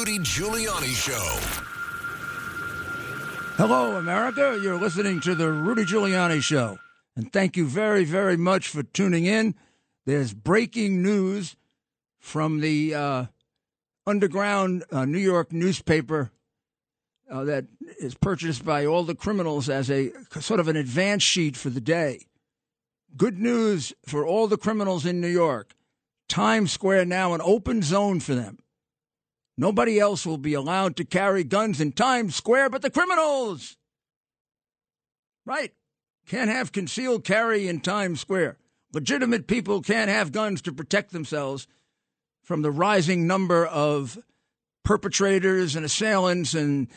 Rudy Giuliani Show. Hello, America. You're listening to the Rudy Giuliani Show. And thank you very, very much for tuning in. There's breaking news from the uh, underground uh, New York newspaper uh, that is purchased by all the criminals as a sort of an advance sheet for the day. Good news for all the criminals in New York. Times Square now an open zone for them. Nobody else will be allowed to carry guns in Times Square but the criminals. Right. Can't have concealed carry in Times Square. Legitimate people can't have guns to protect themselves from the rising number of perpetrators and assailants and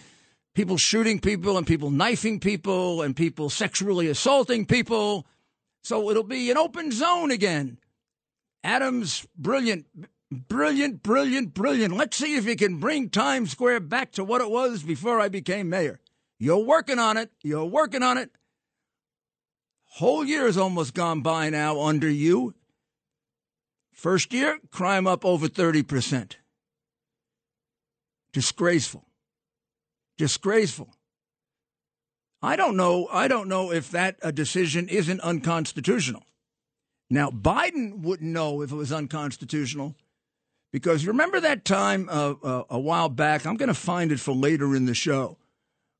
people shooting people and people knifing people and people sexually assaulting people. So it'll be an open zone again. Adams, brilliant, Brilliant, brilliant, brilliant. Let's see if you can bring Times Square back to what it was before I became mayor. You're working on it. You're working on it. Whole year has almost gone by now under you. First year, crime up over 30%. Disgraceful. Disgraceful. I don't know. I don't know if that a decision isn't unconstitutional. Now, Biden wouldn't know if it was unconstitutional because remember that time uh, uh, a while back? I'm going to find it for later in the show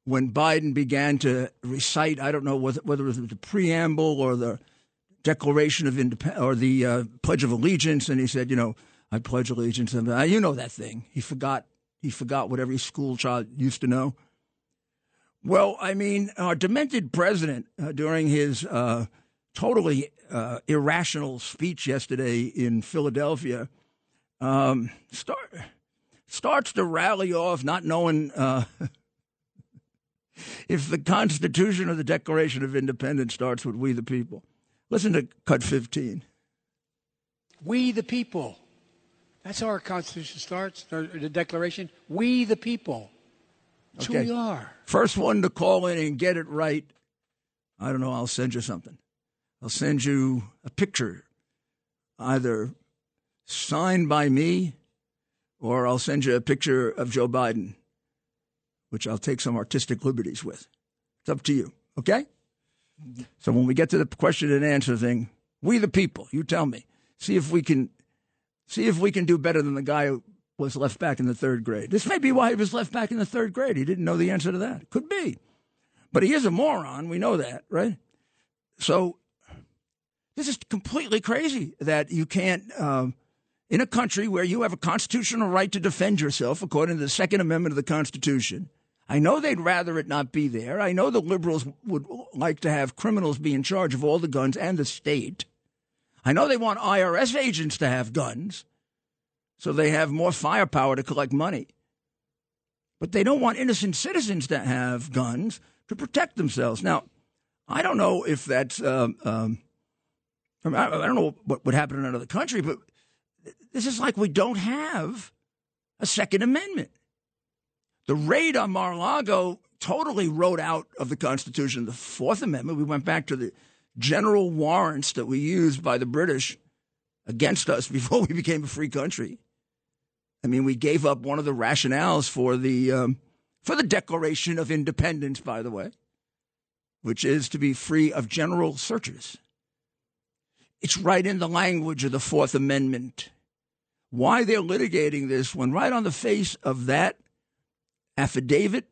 when Biden began to recite. I don't know whether, it was the preamble or the Declaration of Independence or the uh, Pledge of Allegiance, and he said, "You know, I pledge allegiance." And uh, you know that thing. He forgot. He forgot what every school child used to know. Well, I mean, our demented president uh, during his uh, totally irrational speech yesterday in Philadelphia um, start, starts to rally off, not knowing uh, if the Constitution or the Declaration of Independence starts with "We the People." Listen to cut fifteen. We the people. That's how our Constitution starts. The Declaration. We the people. That's okay. who we are. First one to call in and get it right. I don't know. I'll send you something. I'll send you a picture, either signed by me, or I'll send you a picture of Joe Biden, which I'll take some artistic liberties with. It's up to you, okay? So when we get to the question and answer thing, we the people, you tell me. See if we can see if we can do better than the guy who was left back in the third grade. This may be why he was left back in the third grade. He didn't know the answer to that. Could be. But he is a moron. We know that, right? So this is completely crazy that you can't um, in a country where you have a constitutional right to defend yourself according to the Second Amendment of the Constitution. I know they'd rather it not be there. I know the liberals would like to have criminals be in charge of all the guns and the state. I know they want IRS agents to have guns so they have more firepower to collect money. But they don't want innocent citizens to have guns to protect themselves. Now, I don't know if that's, um, um, I, mean, I, don't know what would happen in another country, but this is like we don't have a Second Amendment. The raid on Mar a Lago totally wrote out of the Constitution the Fourth Amendment. We went back to the general warrants that we used by the British against us before we became a free country. I mean, we gave up one of the rationales for the um, for the Declaration of Independence, by the way, which is to be free of general searches. It's right in the language of the Fourth Amendment why they're litigating this when right on the face of that affidavit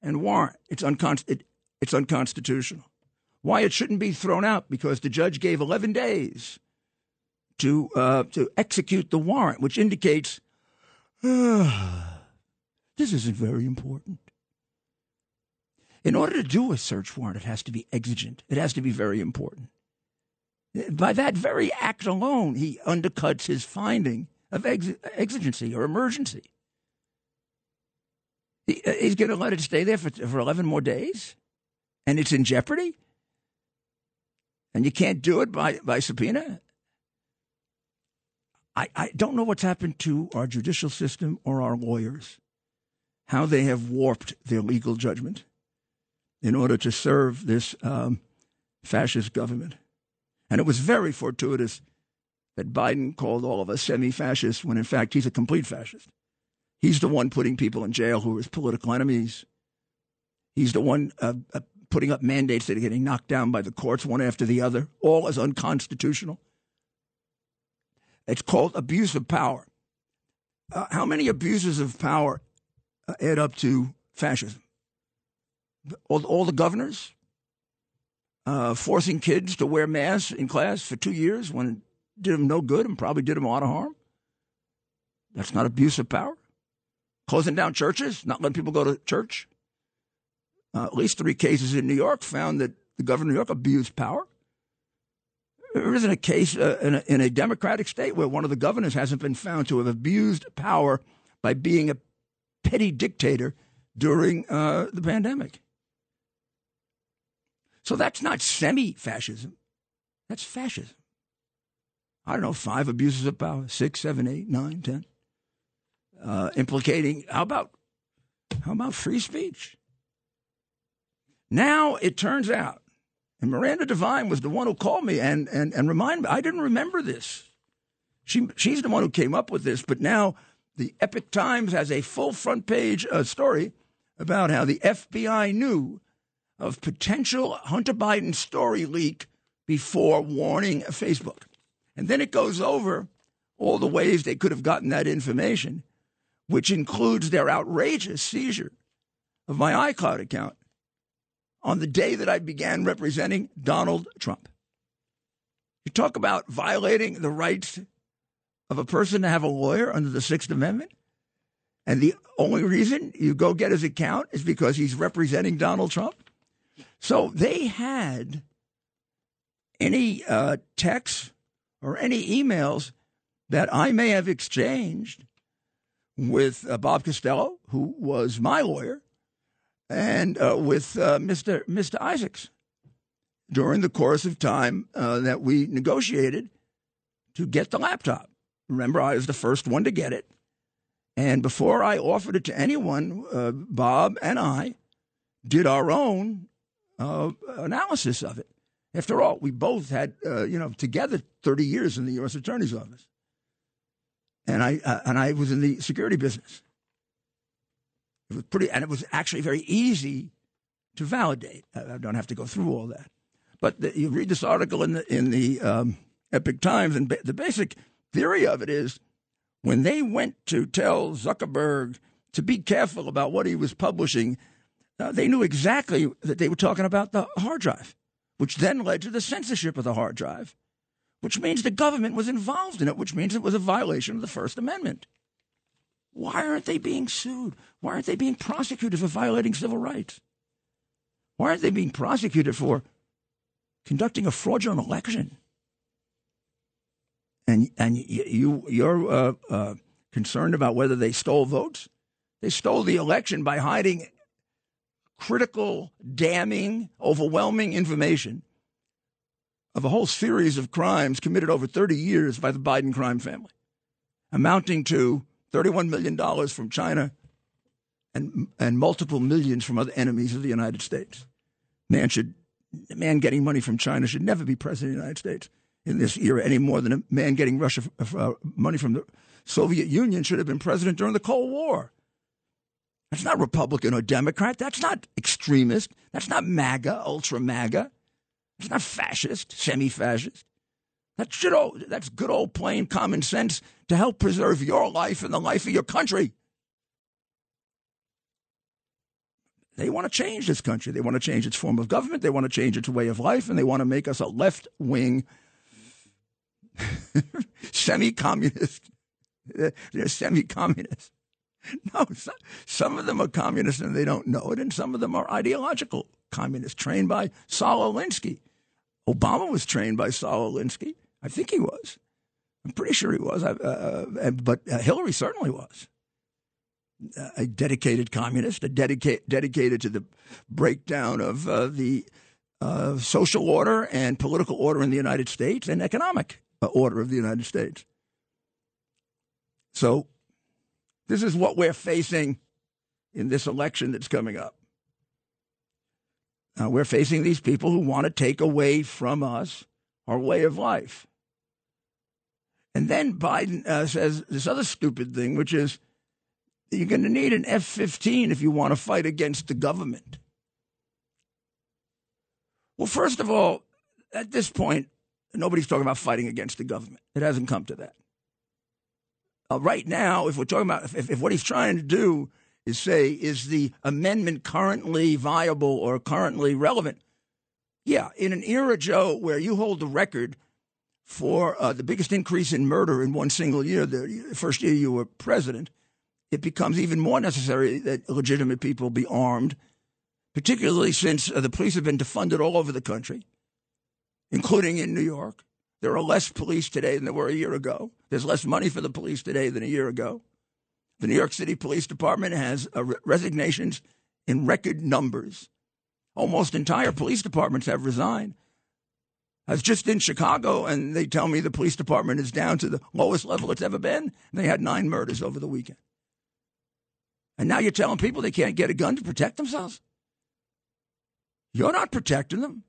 and warrant, it's, unconst- it, it's unconstitutional. Why it shouldn't be thrown out because the judge gave 11 days to uh, to execute the warrant, which indicates uh, this isn't very important. In order to do a search warrant, it has to be exigent. It has to be very important. By that very act alone, he undercuts his finding of ex- exigency or emergency. He, uh, he's going to let it stay there for, for 11 more days? And it's in jeopardy? And you can't do it by, by subpoena? I, I don't know what's happened to our judicial system or our lawyers, how they have warped their legal judgment in order to serve this um, fascist government. And it was very fortuitous that Biden called all of us semi fascists when in fact he's a complete fascist. He's the one putting people in jail who are his political enemies. He's the one uh, uh, putting up mandates that are getting knocked down by the courts one after the other, all as unconstitutional. It's called abuse of power. Uh, how many abuses of power uh, add up to fascism? All, all the governors uh, forcing kids to wear masks in class for two years when it did them no good and probably did them a lot of harm. That's not abuse of power. Closing down churches, not letting people go to church. Uh, at least three cases in New York found that the governor of New York abused power. There isn't a case uh, in, a, in a Democratic state where one of the governors hasn't been found to have abused power by being a petty dictator during uh, the pandemic. So that's not semi fascism, that's fascism. I don't know, five abuses of power, six, seven, eight, nine, ten, uh, implicating. How about how about free speech? Now it turns out and Miranda Devine was the one who called me and, and, and reminded me. I didn't remember this. She, she's the one who came up with this, but now the Epoch Times has a full front page uh, story about how the FBI knew of potential Hunter Biden story leak before warning Facebook. And then it goes over all the ways they could have gotten that information, which includes their outrageous seizure of my iCloud account on the day that I began representing Donald Trump. You talk about violating the rights of a person to have a lawyer under the Sixth Amendment. And the only reason you go get his account is because he's representing Donald Trump. So they had any uh, texts or any emails that I may have exchanged with uh, Bob Costello, who was my lawyer, and uh, with uh, Mr. Mr. Isaacs during the course of time uh, that we negotiated to get the laptop. Remember, I was the first one to get it. And before I offered it to anyone, uh, Bob and I did our own uh, analysis of it. After all, we both had, uh, you know, together 30 years in the U.S. Attorney's Office. And I, and I was in the security business. It was pretty, and it was actually very easy to validate. I don't have to go through all that. But the, you read this article in the in the um, Epoch Times, and ba- the basic theory of it is when they went to tell Zuckerberg to be careful about what he was publishing, uh, they knew exactly that they were talking about the hard drive, which then led to the censorship of the hard drive, which means the government was involved in it, which means it was a violation of the First Amendment. Why aren't they being sued? Why aren't they being prosecuted for violating civil rights? Why aren't they being prosecuted for conducting a fraudulent election? And and you you're uh, uh, concerned about whether they stole votes? They stole the election by hiding critical, damning, overwhelming information of a whole series of crimes committed over 30 years by the Biden crime family, amounting to $31 million from China and, and multiple millions from other enemies of the United States. Man should, man getting money from China should never be president of the United States in this era any more than a man getting Russia uh, money from the Soviet Union should have been president during the Cold War. That's not Republican or Democrat. That's not extremist. That's not MAGA, ultra MAGA. It's not fascist, semi fascist. That's good old, that's good old plain common sense to help preserve your life and the life of your country. They want to change this country. They want to change its form of government. They want to change its way of life, and they want to make us a left wing, semi communist. They're semi communist. No, some of them are communists and they don't know it, and some of them are ideological communists trained by Saul Alinsky. Obama was trained by Saul Alinsky. I think he was. I'm pretty sure he was. Uh, uh, but uh, Hillary certainly was. a dedicated communist, a dedicated dedicated to the breakdown of uh, the uh, social order and political order in the United States and economic uh, order of the United States. So, this is what we're facing in this election that's coming up. Now, we're facing these people who want to take away from us our way of life. And then Biden uh, says this other stupid thing, which is you're going to need an F 15 if you want to fight against the government. Well, first of all, at this point, nobody's talking about fighting against the government. It hasn't come to that. Uh, right now, if we're talking about, if, if what he's trying to do is say, is the amendment currently viable or currently relevant? Yeah, in an era, Joe, where you hold the record for uh, the biggest increase in murder in one single year, the first year you were president, it becomes even more necessary that legitimate people be armed, particularly since uh, the police have been defunded all over the country, including in New York. There are less police today than there were a year ago. There's less money for the police today than a year ago. The New York City Police Department has uh, resignations in record numbers. Almost entire police departments have resigned. I was just in Chicago, and they tell me the police department is down to the lowest level it's ever been. They had nine murders over the weekend. And now you're telling people they can't get a gun to protect themselves? You're not protecting them.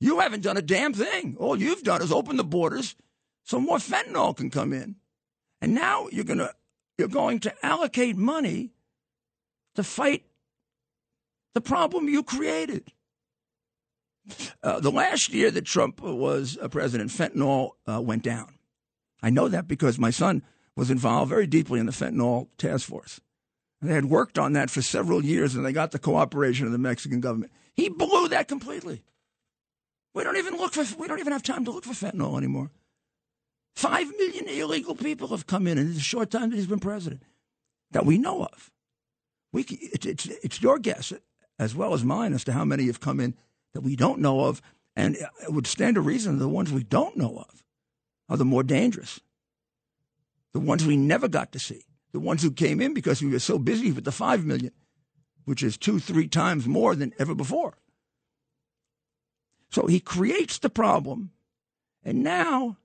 You haven't done a damn thing. All you've done is open the borders so more fentanyl can come in. And now you're going to you're going to allocate money to fight the problem you created. Uh, the last year that Trump was a president, fentanyl uh, went down. I know that because my son was involved very deeply in the fentanyl task force. They had worked on that for several years and they got the cooperation of the Mexican government. He blew that completely. We don't even look for we don't even have time to look for fentanyl anymore. Five million illegal people have come in in the short time that he's been president that we know of. We, it's, it's, it's your guess as well as mine as to how many have come in that we don't know of. And it would stand to reason the ones we don't know of are the more dangerous. The ones we never got to see. The ones who came in because we were so busy with the 5 million, which is two, three times more than ever before. So he creates the problem. And now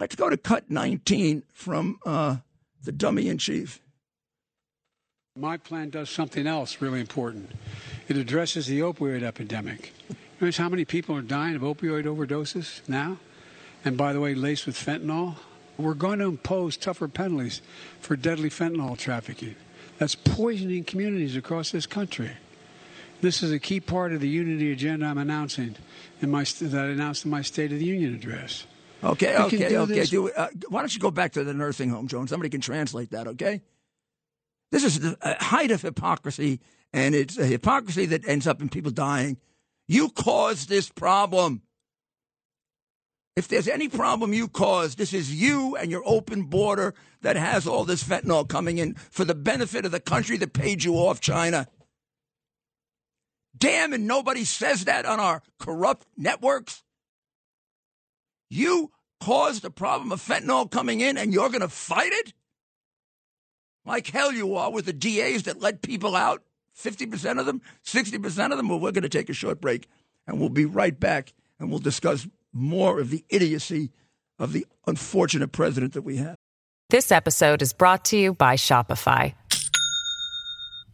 Let's go to cut 19 from uh, the dummy in chief. My plan does something else really important. It addresses the opioid epidemic. Notice how many people are dying of opioid overdoses now? And by the way, laced with fentanyl? We're going to impose tougher penalties for deadly fentanyl trafficking. That's poisoning communities across this country. This is a key part of the unity agenda I'm announcing in my that I announced in my State of the Union address. Okay, we okay, okay. Do, uh, why don't you go back to the nursing home, Joan? Somebody can translate that, okay? This is the height of hypocrisy, and it's a hypocrisy that ends up in people dying. You caused this problem. If there's any problem you caused, this is you and your open border that has all this fentanyl coming in for the benefit of the country that paid you off, China. Damn, and nobody says that on our corrupt networks. You caused the problem of fentanyl coming in and you're going to fight it? Like hell you are with the DAs that let people out, 50% of them, 60% of them. Well, we're going to take a short break and we'll be right back and we'll discuss more of the idiocy of the unfortunate president that we have. This episode is brought to you by Shopify.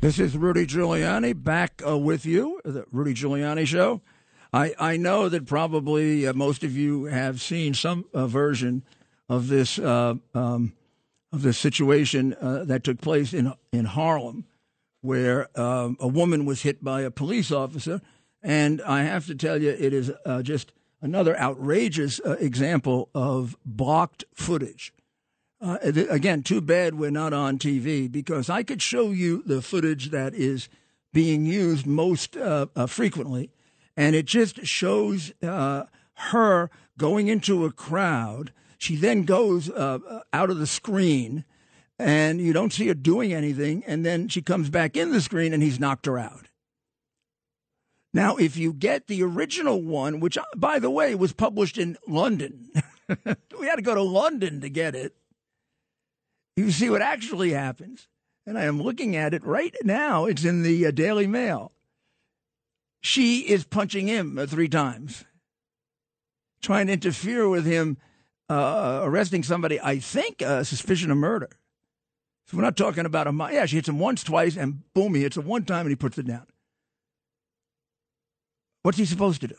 This is Rudy Giuliani back uh, with you, the Rudy Giuliani show. I, I know that probably uh, most of you have seen some uh, version of this uh, um, of this situation uh, that took place in in Harlem, where um, a woman was hit by a police officer, and I have to tell you, it is uh, just another outrageous example of blocked footage. Uh, again, too bad we're not on TV because I could show you the footage that is being used most uh, uh, frequently, and it just shows uh, her going into a crowd. She then goes uh, uh, out of the screen, and you don't see her doing anything, and then she comes back in the screen, and he's knocked her out. Now, if you get the original one, which, by the way, was published in London, we had to go to London to get it you see what actually happens. And I am looking at it right now. It's in the uh, Daily Mail. She is punching him uh, three times, trying to interfere with him uh, arresting somebody, I think, uh, suspicion of murder. So we're not talking about a. Yeah, she hits him once, twice, and boom, he hits him one time and he puts it down. What's he supposed to do?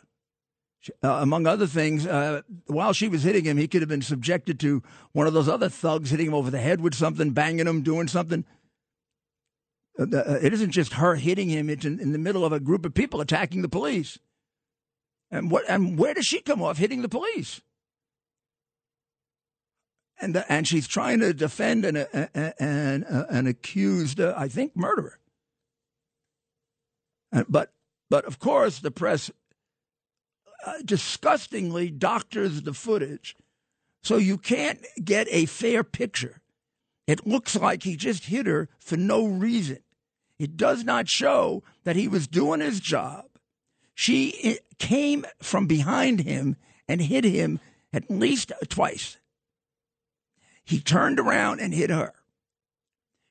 Uh, among other things, uh, while she was hitting him, he could have been subjected to one of those other thugs hitting him over the head with something, banging him, doing something. Uh, uh it isn't just her hitting him; it's in, in, the middle of a group of people attacking the police. And what? And where does she come off hitting the police? And uh, and she's trying to defend an an an accused, uh, I think, murderer. but but of course, the press uh, disgustingly doctors the footage, so you can't get a fair picture. It looks like he just hit her for no reason. It does not show that he was doing his job. She came from behind him and hit him at least twice. He turned around and hit her.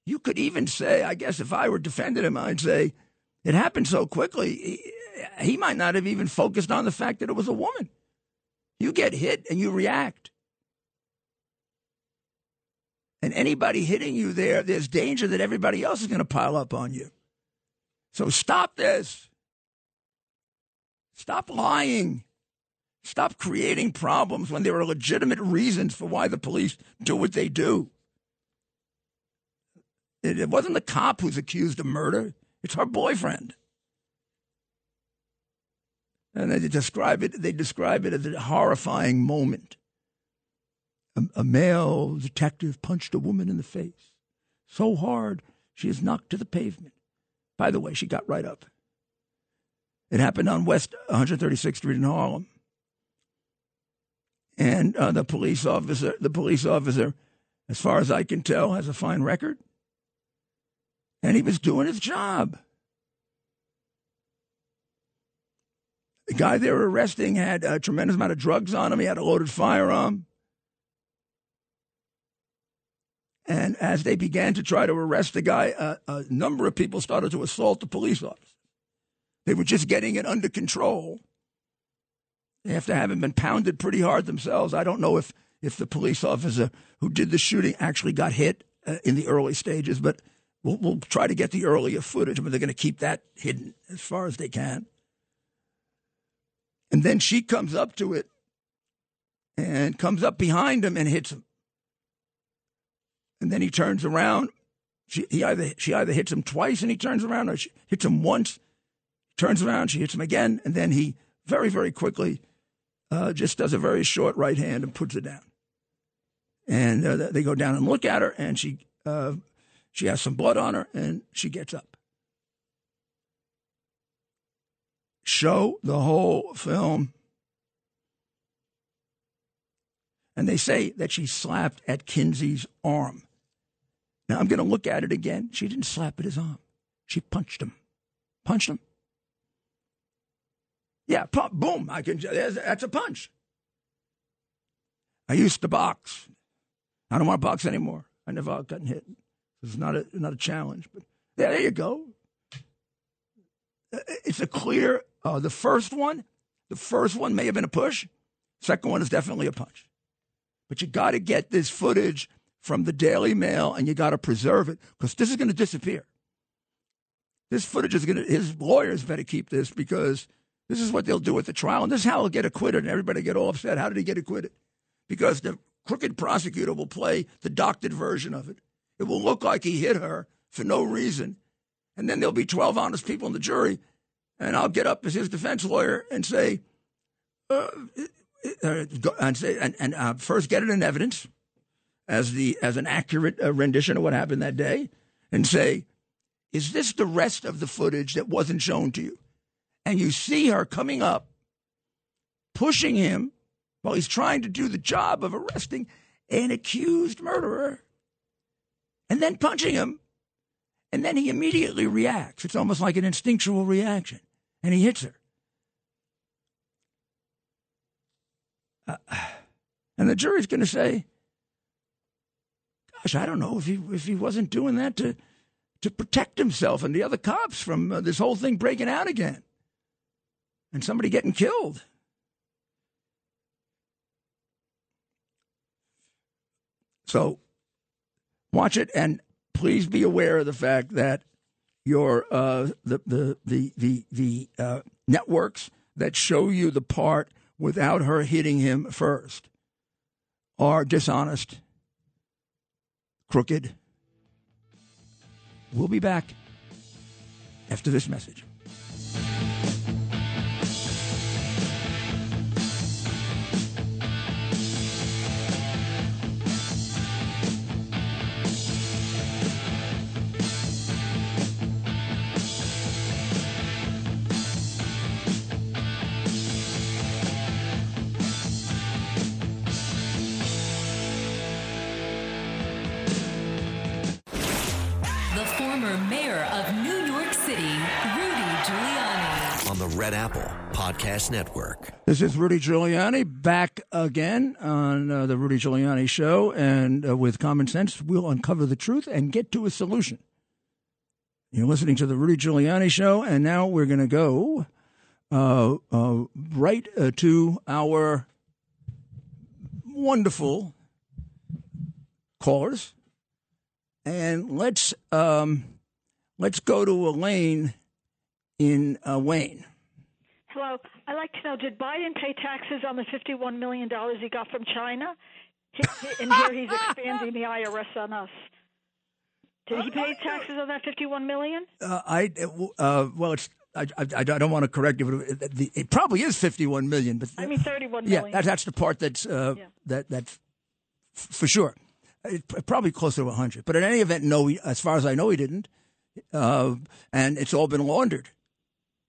You could even say, I guess if I were defending him, I'd say, it happened so quickly he might not have even focused on the fact that it was a woman. You get hit and you react. And anybody hitting you there, there's danger that everybody else is going to pile up on you. So stop this. Stop lying. Stop creating problems when there are legitimate reasons for why the police do what they do. It, wasn't the cop who's accused of murder, it's her boyfriend and they describe it. They describe it as a horrifying moment. A, a male detective punched a woman in the face so hard she is knocked to the pavement. By the way, she got right up. It happened on West 136th Street in Harlem. And uh, the police officer, the police officer, as far as I can tell, has a fine record. And he was doing his job. The guy they were arresting had a tremendous amount of drugs on him. He had a loaded firearm. And as they began to try to arrest the guy, a, a number of people started to assault the police officer. They were just getting it under control after having been pounded pretty hard themselves. I don't know if, if the police officer who did the shooting actually got hit uh, in the early stages, but we'll, we'll try to get the earlier footage, but they're going to keep that hidden as far as they can. And then she comes up to it and comes up behind him and hits him. And then he turns around. She, he either, she either hits him twice and he turns around, or she hits him once, turns around, she hits him again, and then he very, very quickly uh, just does a very short right hand and puts it down. And uh, they go down and look at her, and she uh, she has some blood on her, and she gets up. show the whole film. And they say that she slapped at Kinsey's arm. Now I'm going to look at it again. She didn't slap at his arm. She punched him. Punched him. Yeah, pump, boom. I can. That's a punch. I used to box. I don't want to box anymore. I never got hit. It's not a not a challenge, but yeah, there you go. It's a clear uh, the first one, the first one may have been a push. Second one is definitely a punch. But you got to get this footage from the Daily Mail and you got to preserve it because this is going to disappear. This footage is going to, his lawyers better keep this because this is what they'll do at the trial. And this is how he'll get acquitted and everybody get all upset. How did he get acquitted? Because the crooked prosecutor will play the doctored version of it. It will look like he hit her for no reason. And then there'll be 12 honest people in the jury and I'll get up as his defense lawyer and say, uh, uh, and say, and, and uh, first get it in evidence, as the as an accurate uh, rendition of what happened that day, and say, "Is this the rest of the footage that wasn't shown to you?" And you see her coming up, pushing him while he's trying to do the job of arresting an accused murderer, and then punching him, and then he immediately reacts. It's almost like an instinctual reaction, and he hits her. Uh, and the jury's going to say, "Gosh, I don't know if he if he wasn't doing that to to protect himself and the other cops from uh, this whole thing breaking out again, and somebody getting killed." So, watch it, and please be aware of the fact that your uh, the the the the the uh, networks that show you the part without her hitting him first are dishonest, crooked. We'll be back after this message. Podcast Network. This is Rudy Giuliani back again on uh, the Rudy Giuliani Show, and uh, with common sense, we'll uncover the truth and get to a solution. You're listening to the Rudy Giuliani Show, and now we're going to go uh, uh, right uh, to our wonderful callers, and let's um, let's go to Elaine in uh, Wayne. Hello. I'd like to know did Biden pay taxes on the $51 million he got from China? And here he's expanding the IRS on us. Did he pay taxes on that 51 million? Uh, I uh, well, it's I, I, I don't want to correct you, but it, it, it probably is fifty-one million. But I mean, 31 yeah, that, that's the part that's uh, Yeah. that that f- for sure. It, probably closer to hundred. But in any event, no. As far as I know, he didn't, uh, and it's all been laundered.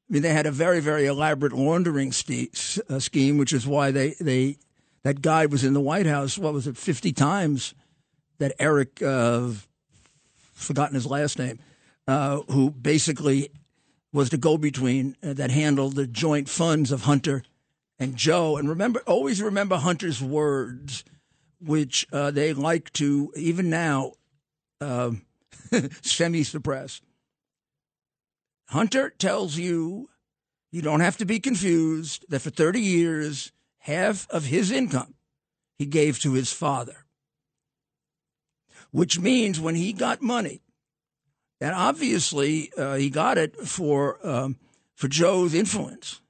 I mean, they had a very very elaborate laundering uh, scheme, which is why they they that guy was in the White House. What was it, fifty times? That Eric. Uh, forgotten his last name, uh, who basically was the go-between uh, that handled the joint funds of Hunter and Joe. And remember, always remember Hunter's words, which uh, they like to even now um semi-suppress. Hunter tells you you don't have to be confused that for 30 years, half of his income he gave to his father which means when he got money, and obviously uh, he got it for um, for Joe's influence.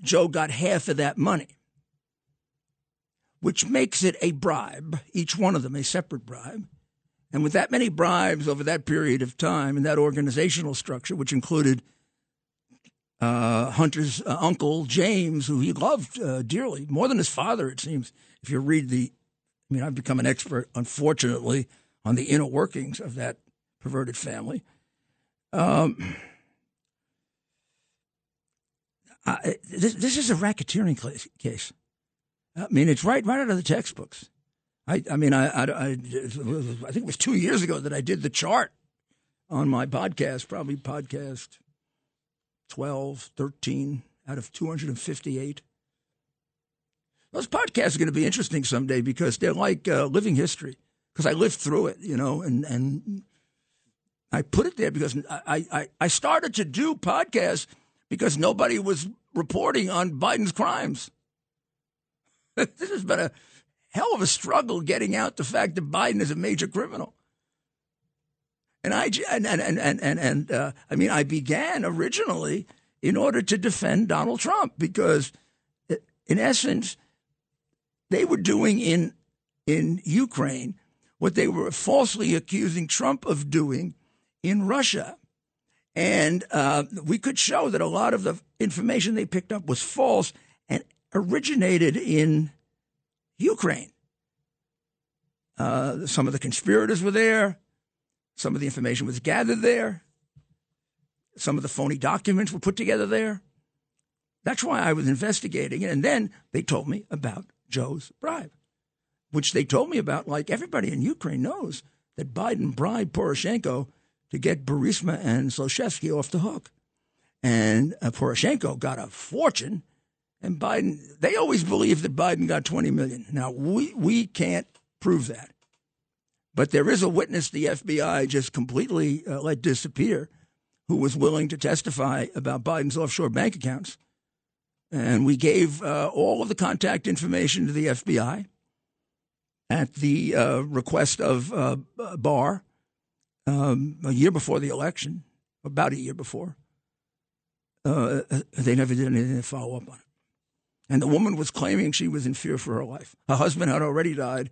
Joe got half of that money, which makes it a bribe. Each one of them a separate bribe, and with that many bribes over that period of time and that organizational structure, which included uh, Hunter's uh, uncle James, who he loved uh, dearly, more than his father, it seems. If you read the I mean, I've become an expert, unfortunately, on the inner workings of that perverted family. Um, I, this, this is a racketeering case- case. I mean, it's right, right out of the textbooks. I, I mean, I, I, I, think it was two years ago that I did the chart on my podcast, probably podcast 12, 13 out of 258. Those podcasts are going to be interesting someday because they're like uh, living history. Because I lived through it, you know, and and I put it there because I, I I started to do podcasts because nobody was reporting on Biden's crimes. this has been a hell of a struggle getting out the fact that Biden is a major criminal. And I and and and, and, and uh, I mean I began originally in order to defend Donald Trump because uh, in essence they were doing in in Ukraine what they were falsely accusing Trump of doing in Russia. And uh, we could show that a lot of the information they picked up was false and originated in Ukraine. Uh, some of the conspirators were there. Some of the information was gathered there. Some of the phony documents were put together there. That's why I was investigating it. And then they told me about Joe's bribe, which they told me about, like everybody in Ukraine knows that Biden bribed Poroshenko to get Burisma and Zlochevsky off the hook. And uh, Poroshenko got a fortune, and Biden, they always believe that Biden got 20 million. Now, we, we can't prove that. But there is a witness the FBI just completely uh, let disappear who was willing to testify about Biden's offshore bank accounts. And we gave uh, all of the contact information to the FBI at the uh, request of uh, Barr um, a year before the election, about a year before. Uh, they never did anything to follow up on it. And the woman was claiming she was in fear for her life. Her husband had already died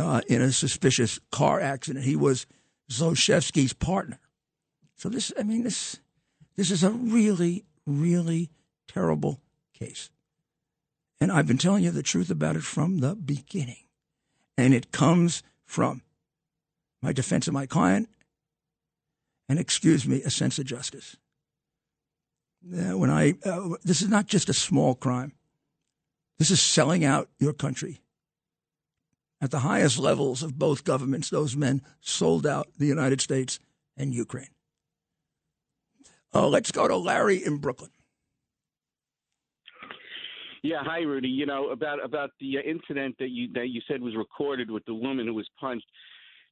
uh, in a suspicious car accident. He was Zlochevsky's partner. So this, I mean, this, this is a really, really terrible case. And I've been telling you the truth about it from the beginning. And it comes from my defense of my client and, excuse me, a sense of justice. When I, uh, this is not just a small crime. This is selling out your country. At the highest levels of both governments, those men sold out the United States and Ukraine. Uh, let's go to Larry in Brooklyn. Yeah, hi Rudy. You know about about the uh, incident that you that you said was recorded with the woman who was punched.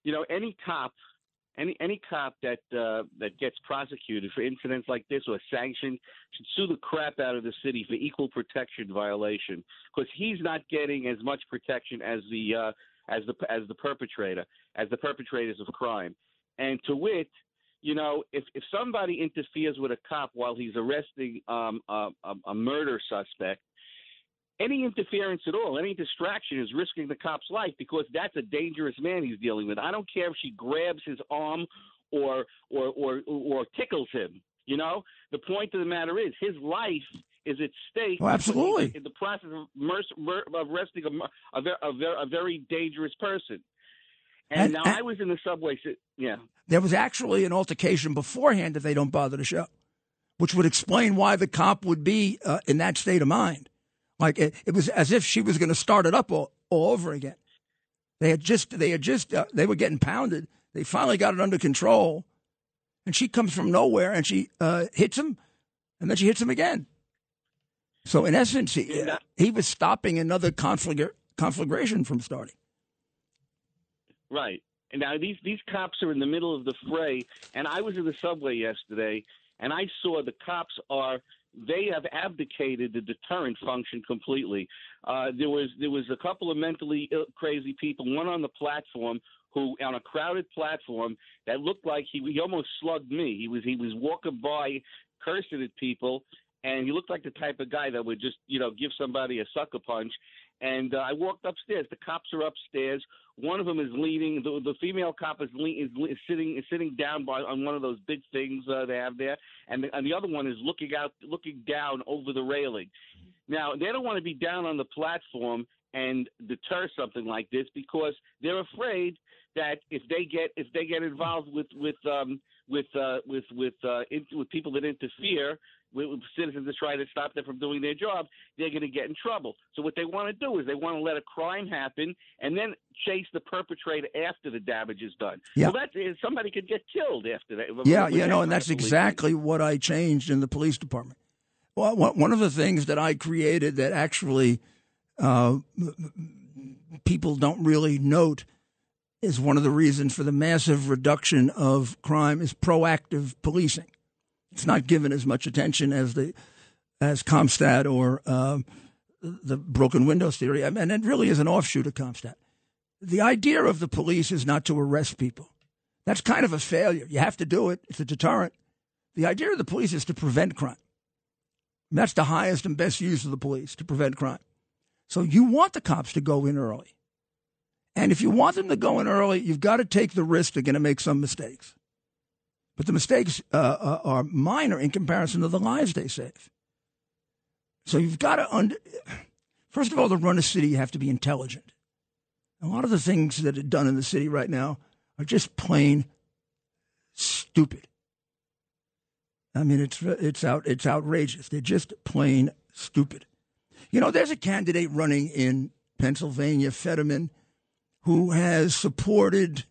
You know, any cop, any any cop that uh, that gets prosecuted for incidents like this or sanctioned should sue the crap out of the city for equal protection violation because he's not getting as much protection as the uh, as the as the perpetrator as the perpetrators of crime. And to wit, you know, if if somebody interferes with a cop while he's arresting um, a, a, a murder suspect, any interference at all, any distraction is risking the cop's life because that's a dangerous man he's dealing with. I don't care if she grabs his arm or or or or tickles him. You know, the point of the matter is his life is at stake. Oh, absolutely. In the process of, mer- of arresting a, a, a, a, very dangerous person. And, and now and, I was in the subway. Yeah. There was actually an altercation beforehand that they don't bother to show, which would explain why the cop would be uh, in that state of mind. Like it, it was as if she was going to start it up all, all over again. They had just, they had just, uh, they were getting pounded. They finally got it under control, and she comes from nowhere and she uh, hits him, and then she hits him again. So in essence, he, he was stopping another conflagration from starting. Right. And now these these cops are in the middle of the fray, and I was in the subway yesterday, and I saw the cops are they have abdicated the deterrent function completely. Uh, there was there was a couple of mentally Ill, crazy people, one on the platform who on a crowded platform that looked like he he almost slugged me. He was he was walking by cursing at people and he looked like the type of guy that would just you know give somebody a sucker punch and uh, I walked upstairs. The cops are upstairs. One of them is leaning. The, the female cop is, is, sitting is sitting down by on one of those big things uh, they have there, and the, and the other one is looking out, looking down over the railing. Now they don't want to be down on the platform and deter something like this because they're afraid that if they get if they get involved with with um, with uh, with with uh, in, with people that interfere, citizens to try to stop them from doing their job, they're going to get in trouble. So what they want to do is they want to let a crime happen and then chase the perpetrator after the damage is done. Yeah. Well, that is somebody could get killed after that. Yeah, yeah, no, and that's exactly what I changed in the police department. Well, one of the things that I created that actually uh, people don't really note is one of the reasons for the massive reduction of crime is proactive policing. It's not given as much attention as the as CompStat or um, the broken windows theory. Mean, it really is an offshoot of CompStat. The idea of the police is not to arrest people. That's kind of a failure. You have to do it. It's a deterrent. The idea of the police is to prevent crime. And that's the highest and best use of the police to prevent crime. So you want the cops to go in early. And if you want them to go in early, you've got to take the risk they're going to make some mistakes. But the mistakes uh, uh, are minor in comparison to the lives they save. So you've got to under. First of all, to run a city, you have to be intelligent. A lot of the things that are done in the city right now are just plain stupid. I mean, it's it's out it's outrageous. They're just plain stupid. You know, there's a candidate running in Pennsylvania, Fetterman, who has supported.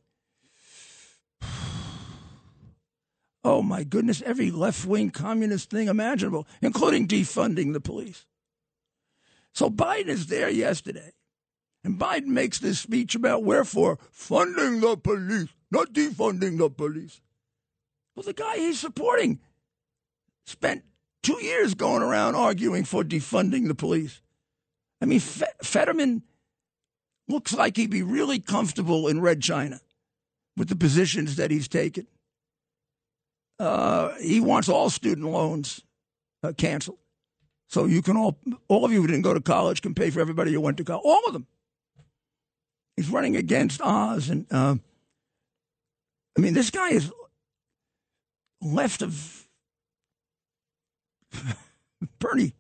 Oh my goodness, every left wing communist thing imaginable, including defunding the police. So Biden is there yesterday, and Biden makes this speech about wherefore funding the police, not defunding the police. Well, the guy he's supporting spent two years going around arguing for defunding the police. I mean, Fetterman looks like he'd be really comfortable in Red China with the positions that he's taken. Uh, he wants all student loans uh, canceled. So you can all, all of you who didn't go to college can pay for everybody who went to college. All of them. He's running against Oz. And uh, I mean, this guy is left of Bernie.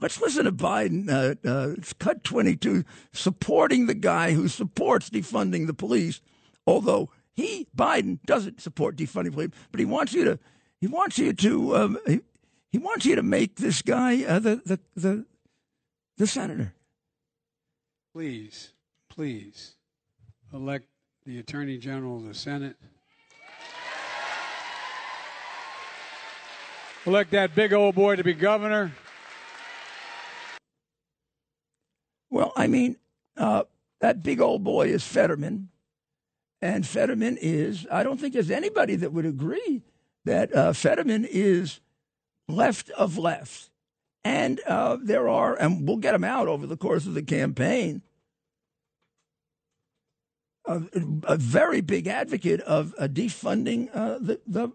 Let's listen to Biden. Uh, uh, it's cut 22, supporting the guy who supports defunding the police, although he, Biden, doesn't support defunding police, but he wants you to, he wants you to, um, he, he, wants you to make this guy uh, the, the, the, the senator. Please, please elect the Attorney General of the Senate Elect that big old boy to be governor. Well, I mean, uh, that big old boy is Fetterman. And Fetterman is, I don't think there's anybody that would agree that uh, Fetterman is left of left. And uh, there are, and we'll get him out over the course of the campaign, a, a very big advocate of uh, defunding uh, the, the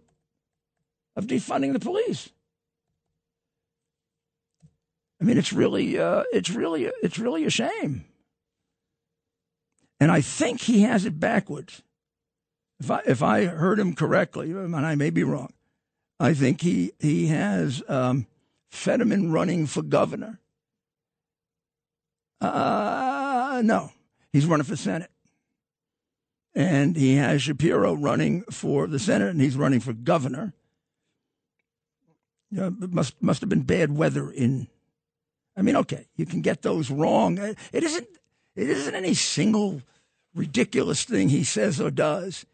of defunding the police. I mean, it's really, uh, it's really, it's really a shame. And I think he has it backwards. If I if I heard him correctly, and I may be wrong, I think he he has um, Fetterman running for governor. Uh, no, he's running for Senate. And he has Shapiro running for the Senate, and he's running for governor. Uh, must must have been bad weather in. I mean, okay, you can get those wrong. It isn't. It isn't any single ridiculous thing he says or does.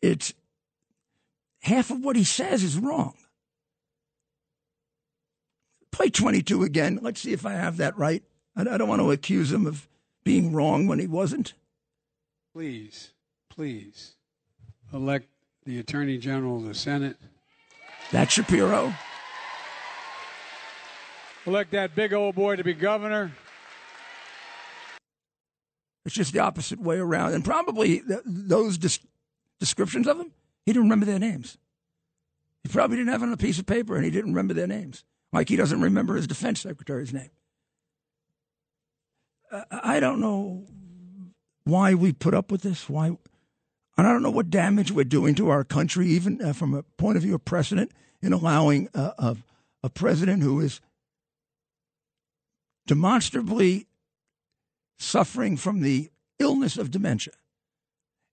It's half of what he says is wrong. Play 22 again. Let's see if I have that right. I don't want to accuse him of being wrong when he wasn't. Please, please elect the Attorney General of the Senate. That's Shapiro. Elect that big old boy to be governor. It's just the opposite way around. And probably th- those des- descriptions of them, he didn't remember their names. He probably didn't have it on a piece of paper and he didn't remember their names. Like he doesn't remember his defense secretary's name. Uh, I don't know why we put up with this. Why, and I don't know what damage we're doing to our country, even uh, from a point of view of precedent, in allowing uh, a, a president who is demonstrably suffering from the illness of dementia.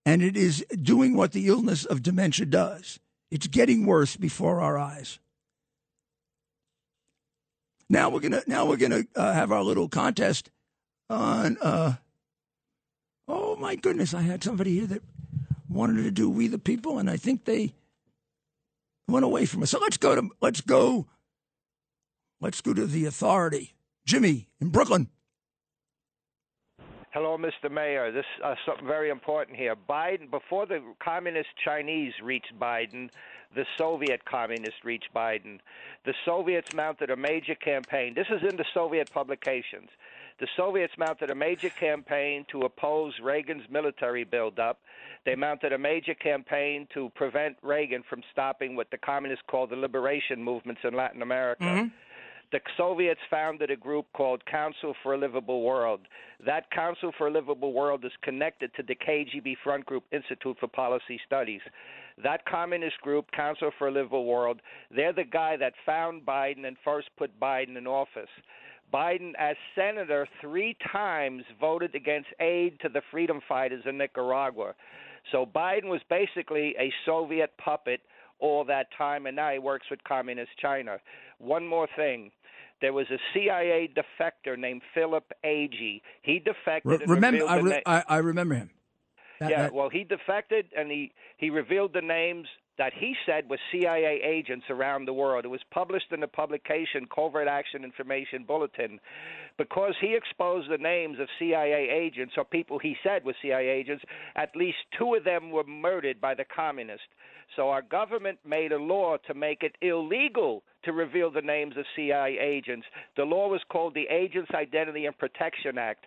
And it is doing what the illness of dementia does. It's getting worse before our eyes. Now we're gonna now we're gonna uh, have our little contest on. Uh, oh my goodness! I had somebody here that wanted to do "We the People," and I think they went away from us. So let's go to let's go. Let's go to the authority. Jimmy in Brooklyn. Hello, Mr. Mayor. This uh, something very important here. Biden, before the communist Chinese reached Biden, the Soviet communists reached Biden. The Soviets mounted a major campaign. This is in the Soviet publications. The Soviets mounted a major campaign to oppose Reagan's military buildup. They mounted a major campaign to prevent Reagan from stopping what the communists called the liberation movements in Latin America. Mm-hmm. The Soviets founded a group called Council for a Livable World. That Council for a Livable World is connected to the KGB Front Group Institute for Policy Studies. That communist group, Council for a Livable World, they're the guy that found Biden and first put Biden in office. Biden, as senator, three times voted against aid to the freedom fighters in Nicaragua. So Biden was basically a Soviet puppet all that time, and now he works with Communist China. One more thing. There was a CIA defector named Philip Agee. He defected. Re- remember, I, re- I, I, remember him. That, yeah, that... well, he defected, and he he revealed the names that he said were CIA agents around the world. It was published in the publication Covert Action Information Bulletin. Because he exposed the names of CIA agents, or people he said were CIA agents, at least two of them were murdered by the communists. So our government made a law to make it illegal to reveal the names of CIA agents. The law was called the Agents Identity and Protection Act.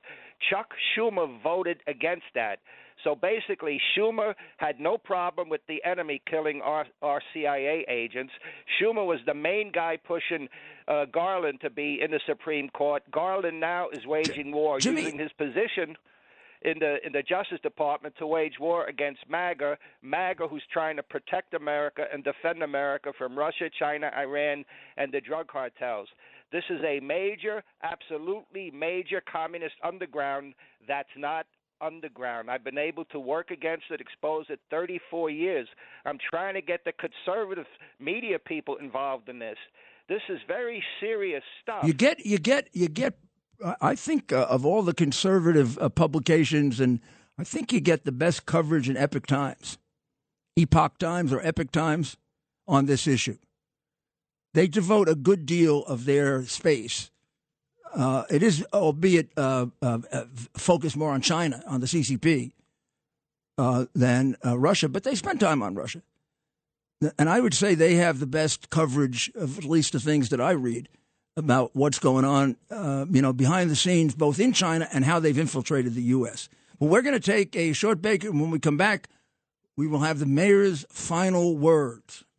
Chuck Schumer voted against that. So basically, Schumer had no problem with the enemy killing our, our CIA agents. Schumer was the main guy pushing uh, Garland to be in the Supreme Court. Garland now is waging war Jimmy. using his position in the in the Justice Department to wage war against MAGA, MAGA who's trying to protect America and defend America from Russia, China, Iran, and the drug cartels. This is a major, absolutely major communist underground that's not underground. I've been able to work against it, expose it 34 years. I'm trying to get the conservative media people involved in this. This is very serious stuff. You get, you get, you get. I think uh, of all the conservative uh, publications, and I think you get the best coverage in Epoch Times, Epoch Times or Epic Times on this issue. They devote a good deal of their space uh, it is, albeit uh, uh, uh, focused more on China, on the CCP, than Russia, but they spend time on Russia. And I would say they have the best coverage of at least the things that I read about what's going on, uh, you know, behind the scenes, both in China and how they've infiltrated the U.S. Well, we're going to take a short break, and when we come back, we will have the mayor's final words.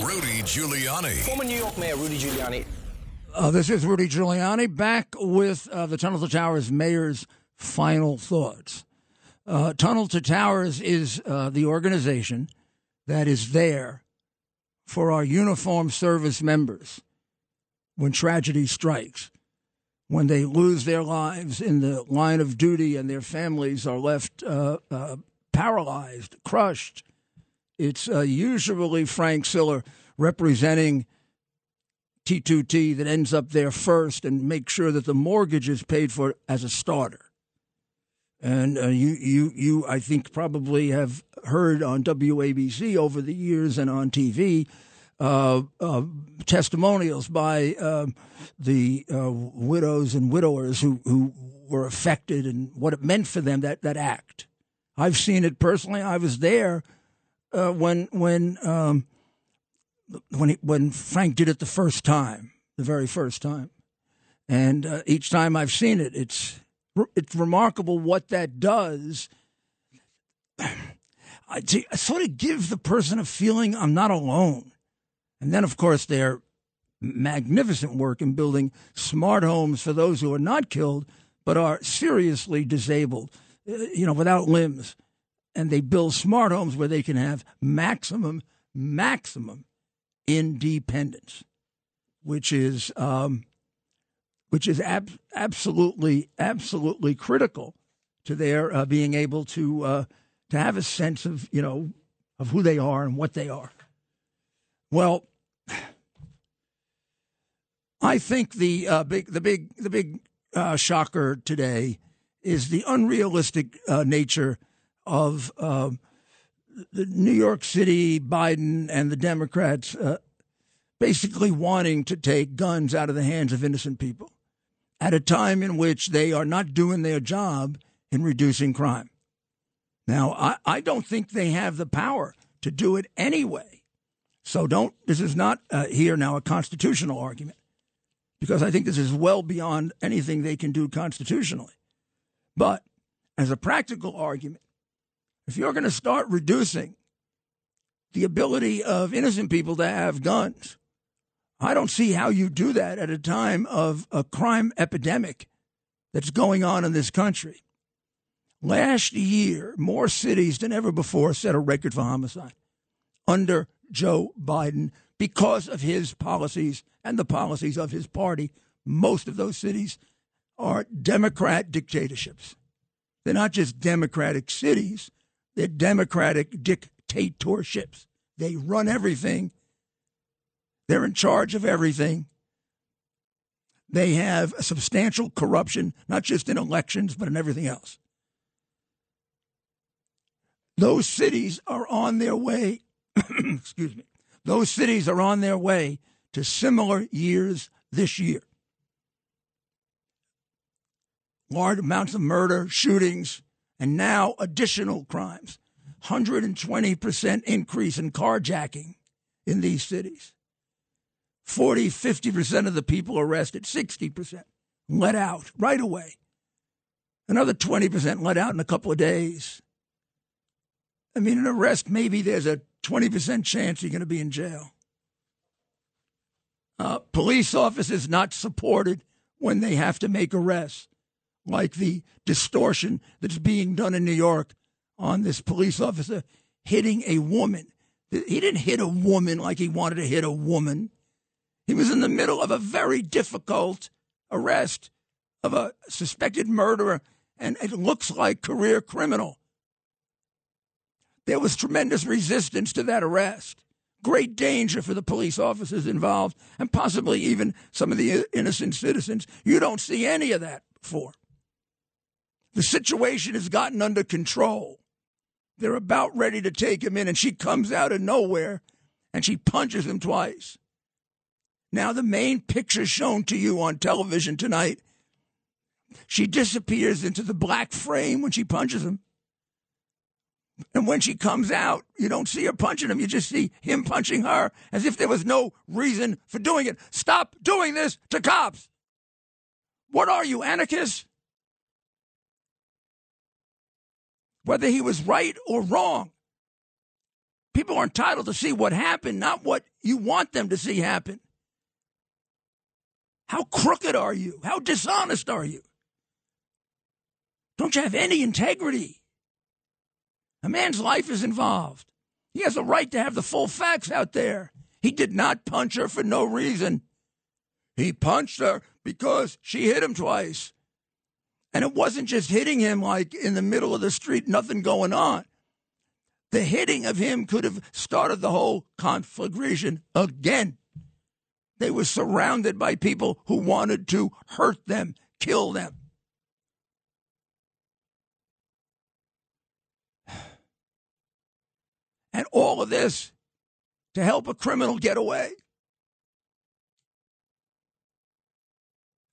Rudy Giuliani. Former New York Mayor Rudy Giuliani. Uh, this is Rudy Giuliani back with uh, the Tunnel to Towers mayor's final thoughts. Uh, Tunnel to Towers is uh, the organization that is there for our uniformed service members when tragedy strikes, when they lose their lives in the line of duty and their families are left uh, uh, paralyzed, crushed it's uh, usually Frank Siller representing T2T that ends up there first and make sure that the mortgage is paid for as a starter. And uh, you, you, you, I think, probably have heard on WABC over the years and on TV uh, uh, testimonials by um, the uh, widows and widowers who, who were affected and what it meant for them that that act. I've seen it personally. I was there uh, when when um, when he, when Frank did it the first time, the very first time, and uh, each time I've seen it, it's it's remarkable what that does. I, to sort of give the person a feeling I'm not alone, and then of course their magnificent work in building smart homes for those who are not killed but are seriously disabled, uh, you know, without limbs and they build smart homes where they can have maximum, maximum independence, which is um, which is ab- absolutely, absolutely critical to their uh, being able to uh, to have a sense of you know of who they are and what they are. Well, I think the uh, big the big the big uh, shocker today is the unrealistic uh, nature of uh, the New York City, Biden, and the Democrats uh, basically wanting to take guns out of the hands of innocent people at a time in which they are not doing their job in reducing crime. Now, I, I don't think they have the power to do it anyway. So don't, this is not uh, here now a constitutional argument. because I think this is well beyond anything they can do constitutionally. But as a practical argument, if you're going to start reducing the ability of innocent people to have guns, I don't see how you do that at a time of a crime epidemic that's going on in this country. Last year, more cities than ever before set a record for homicide under Joe Biden because of his policies and the policies of his party. Most of those cities are Democrat dictatorships. They're not just Democratic cities, they're Democratic dictatorships. They run everything, they're in charge of everything. They have substantial corruption, not just in elections, but in everything else. Those cities are on their way, excuse me, those cities are on their way to similar years this year. Large amounts of murder, shootings, and now additional crimes. 120% increase in carjacking in these cities. 40, 50% of the people arrested, 60% let out right away. Another 20% let out in a couple of days. I mean, an arrest, maybe there's a 20% chance you're going to be in jail. Uh, police officers not supported when they have to make arrests, like the distortion that's being done in New York on this police officer hitting a woman. He didn't hit a woman like he wanted to hit a woman. He was in the middle of a very difficult arrest of a suspected murderer, and it looks like career criminal. There was tremendous resistance to that arrest, great danger for the police officers involved, and possibly even some of the innocent citizens. You don't see any of that before. The situation has gotten under control. They're about ready to take him in, and she comes out of nowhere and she punches him twice. Now, the main picture shown to you on television tonight, she disappears into the black frame when she punches him. And when she comes out, you don't see her punching him. You just see him punching her as if there was no reason for doing it. Stop doing this to cops. What are you, anarchists? Whether he was right or wrong, people are entitled to see what happened, not what you want them to see happen. How crooked are you? How dishonest are you? Don't you have any integrity? A man's life is involved. He has a right to have the full facts out there. He did not punch her for no reason. He punched her because she hit him twice. And it wasn't just hitting him like in the middle of the street, nothing going on. The hitting of him could have started the whole conflagration again. They were surrounded by people who wanted to hurt them, kill them. And all of this to help a criminal get away.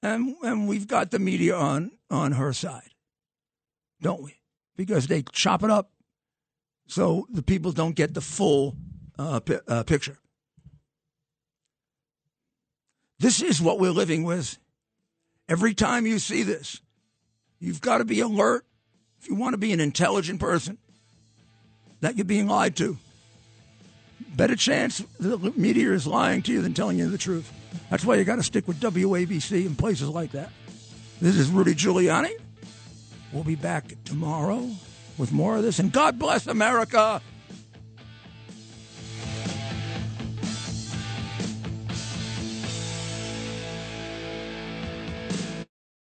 And, and we've got the media on, on her side, don't we? Because they chop it up so the people don't get the full uh, uh, picture. This is what we're living with. Every time you see this, you've got to be alert if you want to be an intelligent person that you're being lied to. Better chance the media is lying to you than telling you the truth. That's why you got to stick with WABC and places like that. This is Rudy Giuliani. We'll be back tomorrow with more of this. And God bless America.